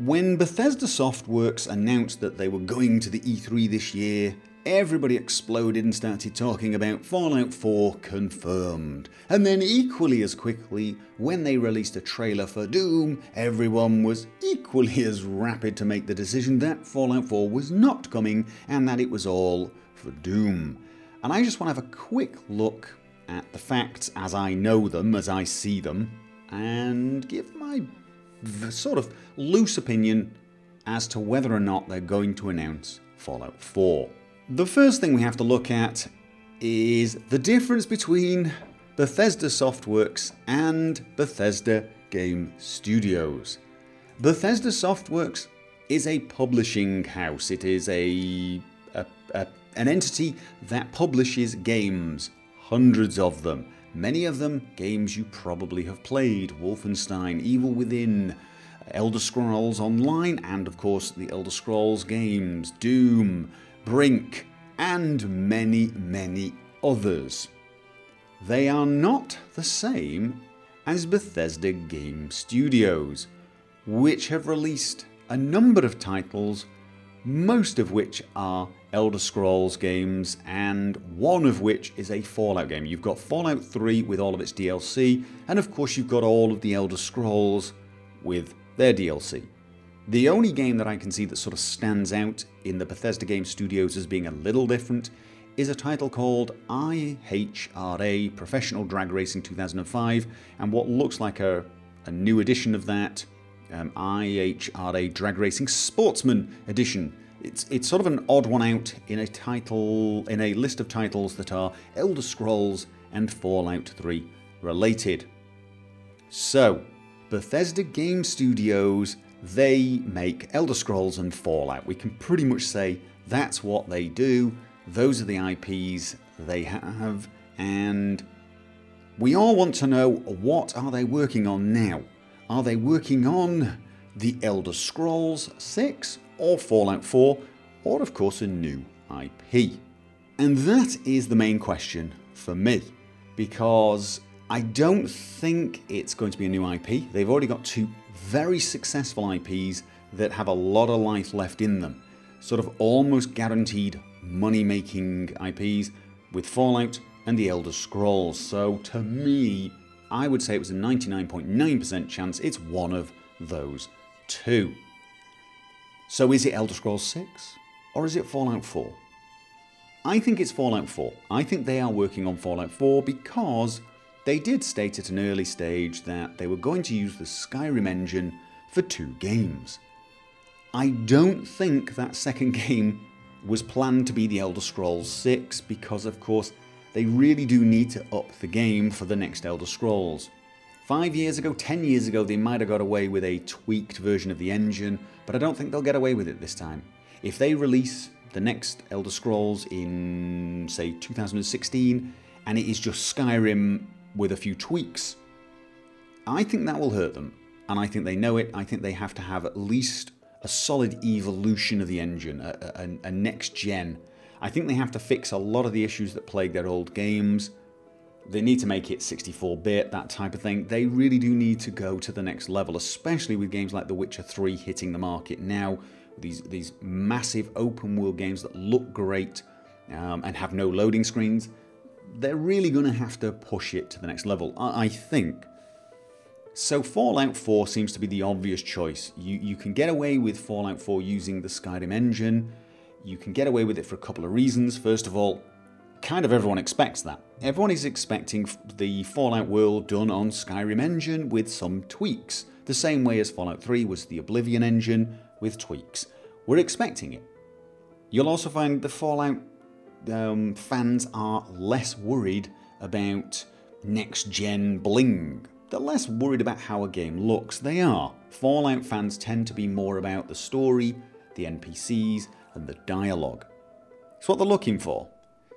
When Bethesda Softworks announced that they were going to the E3 this year, everybody exploded and started talking about Fallout 4 confirmed. And then, equally as quickly, when they released a trailer for Doom, everyone was equally as rapid to make the decision that Fallout 4 was not coming and that it was all for Doom. And I just want to have a quick look at the facts as I know them, as I see them, and give my sort of loose opinion as to whether or not they're going to announce Fallout 4. The first thing we have to look at is the difference between Bethesda Softworks and Bethesda Game Studios. Bethesda Softworks is a publishing house, it is a, a, a an entity that publishes games, hundreds of them. Many of them games you probably have played Wolfenstein, Evil Within, Elder Scrolls Online, and of course the Elder Scrolls games, Doom, Brink, and many, many others. They are not the same as Bethesda Game Studios, which have released a number of titles, most of which are Elder Scrolls games, and one of which is a Fallout game. You've got Fallout 3 with all of its DLC, and of course, you've got all of the Elder Scrolls with their DLC. The only game that I can see that sort of stands out in the Bethesda Game Studios as being a little different is a title called IHRA Professional Drag Racing 2005, and what looks like a, a new edition of that, um, IHRA Drag Racing Sportsman Edition it's it's sort of an odd one out in a title in a list of titles that are Elder Scrolls and Fallout 3 related. So, Bethesda Game Studios, they make Elder Scrolls and Fallout. We can pretty much say that's what they do. Those are the IPs they have and we all want to know what are they working on now? Are they working on the Elder Scrolls 6 or Fallout 4, or of course a new IP? And that is the main question for me, because I don't think it's going to be a new IP. They've already got two very successful IPs that have a lot of life left in them, sort of almost guaranteed money making IPs with Fallout and the Elder Scrolls. So to me, I would say it was a 99.9% chance it's one of those two. So is it Elder Scrolls 6 or is it Fallout 4? I think it's Fallout 4. I think they are working on Fallout 4 because they did state at an early stage that they were going to use the Skyrim engine for two games. I don't think that second game was planned to be the Elder Scrolls 6 because, of course, they really do need to up the game for the next Elder Scrolls. Five years ago, ten years ago, they might have got away with a tweaked version of the engine, but I don't think they'll get away with it this time. If they release the next Elder Scrolls in, say, 2016, and it is just Skyrim with a few tweaks, I think that will hurt them. And I think they know it. I think they have to have at least a solid evolution of the engine, a, a, a next gen. I think they have to fix a lot of the issues that plague their old games they need to make it 64 bit, that type of thing. They really do need to go to the next level, especially with games like The Witcher 3 hitting the market now. These, these massive open world games that look great um, and have no loading screens. They're really going to have to push it to the next level, I, I think. So, Fallout 4 seems to be the obvious choice. You, you can get away with Fallout 4 using the Skyrim engine. You can get away with it for a couple of reasons. First of all, kind of everyone expects that. Everyone is expecting the Fallout world done on Skyrim engine with some tweaks, the same way as Fallout 3 was the Oblivion engine with tweaks. We're expecting it. You'll also find the Fallout um, fans are less worried about next gen bling. They're less worried about how a game looks. They are. Fallout fans tend to be more about the story, the NPCs, and the dialogue. It's what they're looking for.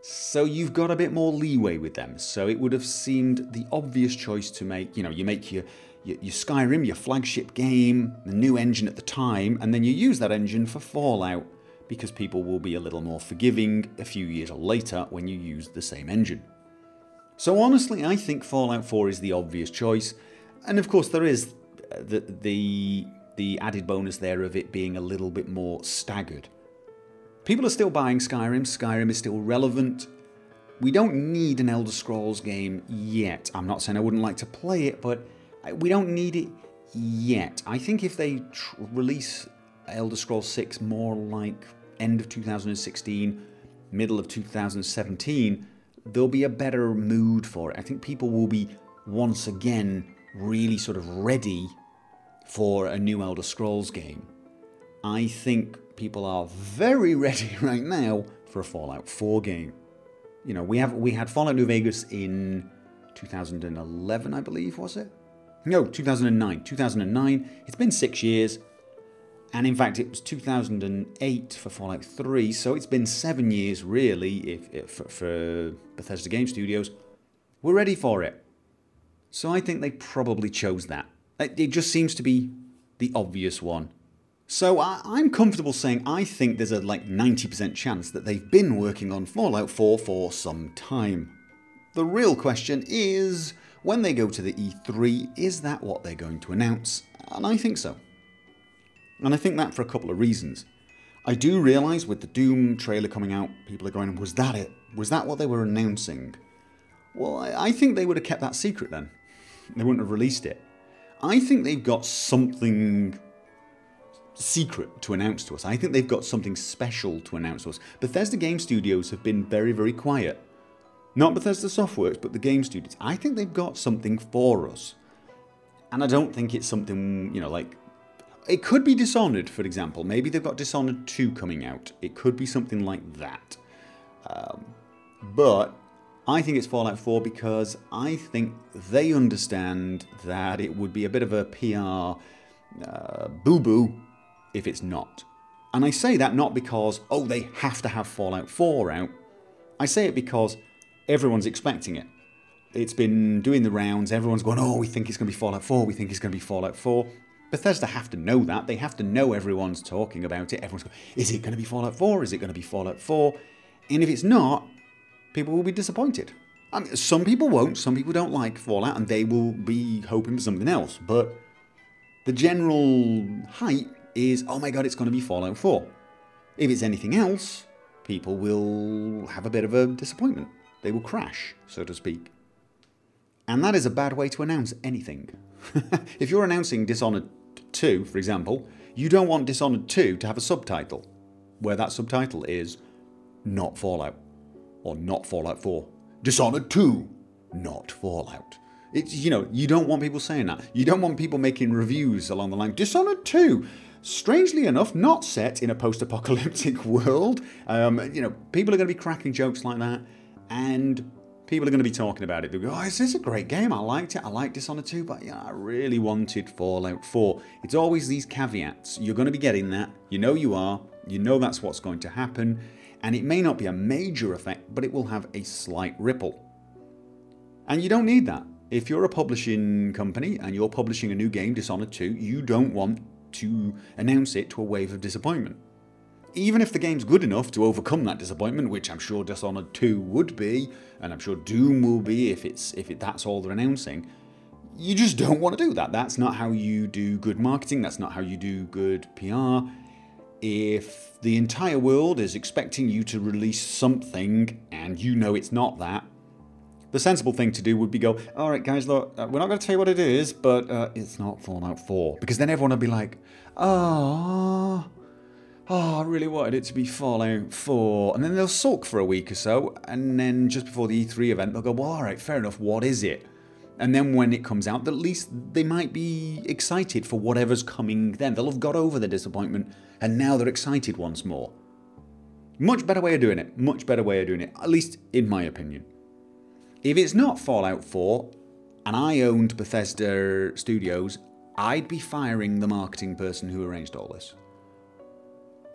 So you've got a bit more leeway with them. So it would have seemed the obvious choice to make, you know, you make your, your, your, Skyrim, your flagship game, the new engine at the time, and then you use that engine for Fallout because people will be a little more forgiving a few years later when you use the same engine. So honestly, I think Fallout 4 is the obvious choice. And of course, there is uh, the, the the added bonus there of it being a little bit more staggered. People are still buying Skyrim, Skyrim is still relevant. We don't need an Elder Scrolls game yet. I'm not saying I wouldn't like to play it, but we don't need it yet. I think if they release Elder Scrolls 6 more like end of 2016, middle of 2017, there'll be a better mood for it. I think people will be once again really sort of ready for a new Elder Scrolls game. I think people are very ready right now for a Fallout 4 game. You know, we have we had Fallout New Vegas in 2011, I believe, was it? No, 2009. 2009. It's been six years. And in fact, it was 2008 for Fallout 3, so it's been seven years really if, if for, for Bethesda Game Studios. We're ready for it. So I think they probably chose that. It just seems to be the obvious one. So I, am comfortable saying I think there's a like 90% chance that they've been working on Fallout 4 for some time. The real question is when they go to the E3, is that what they're going to announce? And I think so. And I think that for a couple of reasons. I do realise with the Doom trailer coming out, people are going, was that it? Was that what they were announcing? Well, I think they would have kept that secret then. They wouldn't have released it. I think they've got something secret to announce to us. I think they've got something special to announce to us. Bethesda Game Studios have been very, very quiet. Not Bethesda Softworks, but the game studios. I think they've got something for us. And I don't think it's something, you know, like. It could be Dishonored, for example. Maybe they've got Dishonored 2 coming out. It could be something like that. Um, but I think it's Fallout 4 because I think they understand that it would be a bit of a PR uh, boo boo if it's not. And I say that not because, oh, they have to have Fallout 4 out. I say it because everyone's expecting it. It's been doing the rounds, everyone's going, oh, we think it's going to be Fallout 4, we think it's going to be Fallout 4. Bethesda have to know that. They have to know everyone's talking about it. Everyone's going, is it going to be Fallout 4? Is it going to be Fallout 4? And if it's not, people will be disappointed. I mean, some people won't. Some people don't like Fallout and they will be hoping for something else. But the general hype is, oh my god, it's going to be Fallout 4. If it's anything else, people will have a bit of a disappointment. They will crash, so to speak. And that is a bad way to announce anything. if you're announcing Dishonored 2, for example, you don't want Dishonored 2 to have a subtitle, where that subtitle is not Fallout, or not Fallout 4. Dishonored 2, not Fallout. It's, you know, you don't want people saying that. You don't want people making reviews along the line, Dishonored 2, strangely enough, not set in a post apocalyptic world. Um, you know, people are going to be cracking jokes like that, and people are going to be talking about it. They'll go, oh, this is a great game. I liked it. I liked Dishonored 2, but yeah, I really wanted Fallout 4. It's always these caveats. You're going to be getting that. You know you are. You know that's what's going to happen. And it may not be a major effect, but it will have a slight ripple. And you don't need that. If you're a publishing company and you're publishing a new game, Dishonored 2, you don't want to announce it to a wave of disappointment. Even if the game's good enough to overcome that disappointment, which I'm sure Dishonored 2 would be, and I'm sure Doom will be if it's if it, that's all they're announcing, you just don't want to do that. That's not how you do good marketing, that's not how you do good PR. If the entire world is expecting you to release something and you know it's not that, the sensible thing to do would be go, all right, guys, look, uh, we're not going to tell you what it is, but uh, it's not Fallout 4. Because then everyone will be like, oh, oh, I really wanted it to be Fallout 4. And then they'll sulk for a week or so, and then just before the E3 event, they'll go, well, all right, fair enough, what is it? And then when it comes out, at least they might be excited for whatever's coming then. They'll have got over the disappointment, and now they're excited once more. Much better way of doing it. Much better way of doing it, at least in my opinion. If it's not Fallout 4 and I owned Bethesda Studios, I'd be firing the marketing person who arranged all this.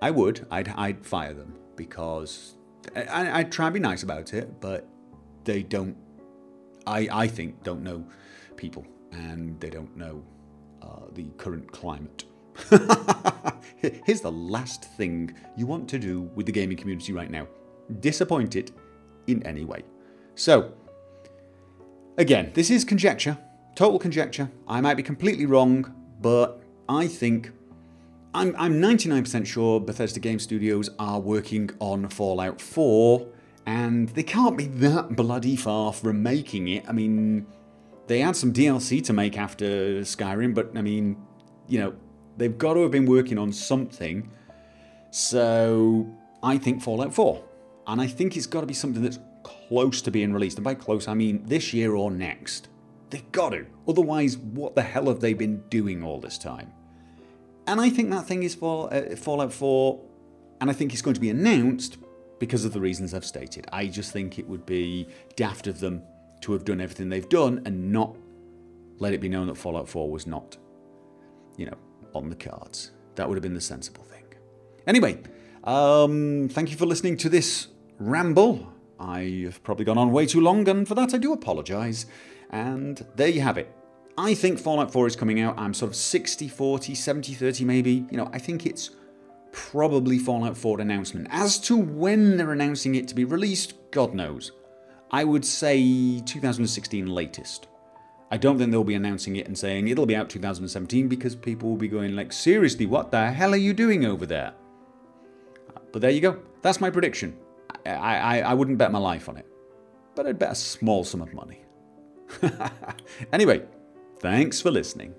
I would. I'd, I'd fire them because I, I'd try and be nice about it, but they don't, I, I think, don't know people and they don't know uh, the current climate. Here's the last thing you want to do with the gaming community right now disappoint it in any way. So, Again, this is conjecture, total conjecture. I might be completely wrong, but I think I'm, I'm 99% sure Bethesda Game Studios are working on Fallout 4, and they can't be that bloody far from making it. I mean, they had some DLC to make after Skyrim, but I mean, you know, they've got to have been working on something. So I think Fallout 4. And I think it's got to be something that's close to being released. And by close, I mean this year or next. They've got to. Otherwise, what the hell have they been doing all this time? And I think that thing is for uh, Fallout 4, and I think it's going to be announced because of the reasons I've stated. I just think it would be daft of them to have done everything they've done and not let it be known that Fallout 4 was not, you know, on the cards. That would have been the sensible thing. Anyway, um, thank you for listening to this ramble. I have probably gone on way too long, and for that I do apologise. And there you have it. I think Fallout 4 is coming out. I'm sort of 60 40, 70 30 maybe. You know, I think it's probably Fallout 4 announcement. As to when they're announcing it to be released, God knows. I would say 2016 latest. I don't think they'll be announcing it and saying it'll be out 2017 because people will be going like, seriously, what the hell are you doing over there? But there you go. That's my prediction. I, I, I wouldn't bet my life on it, but I'd bet a small sum of money. anyway, thanks for listening.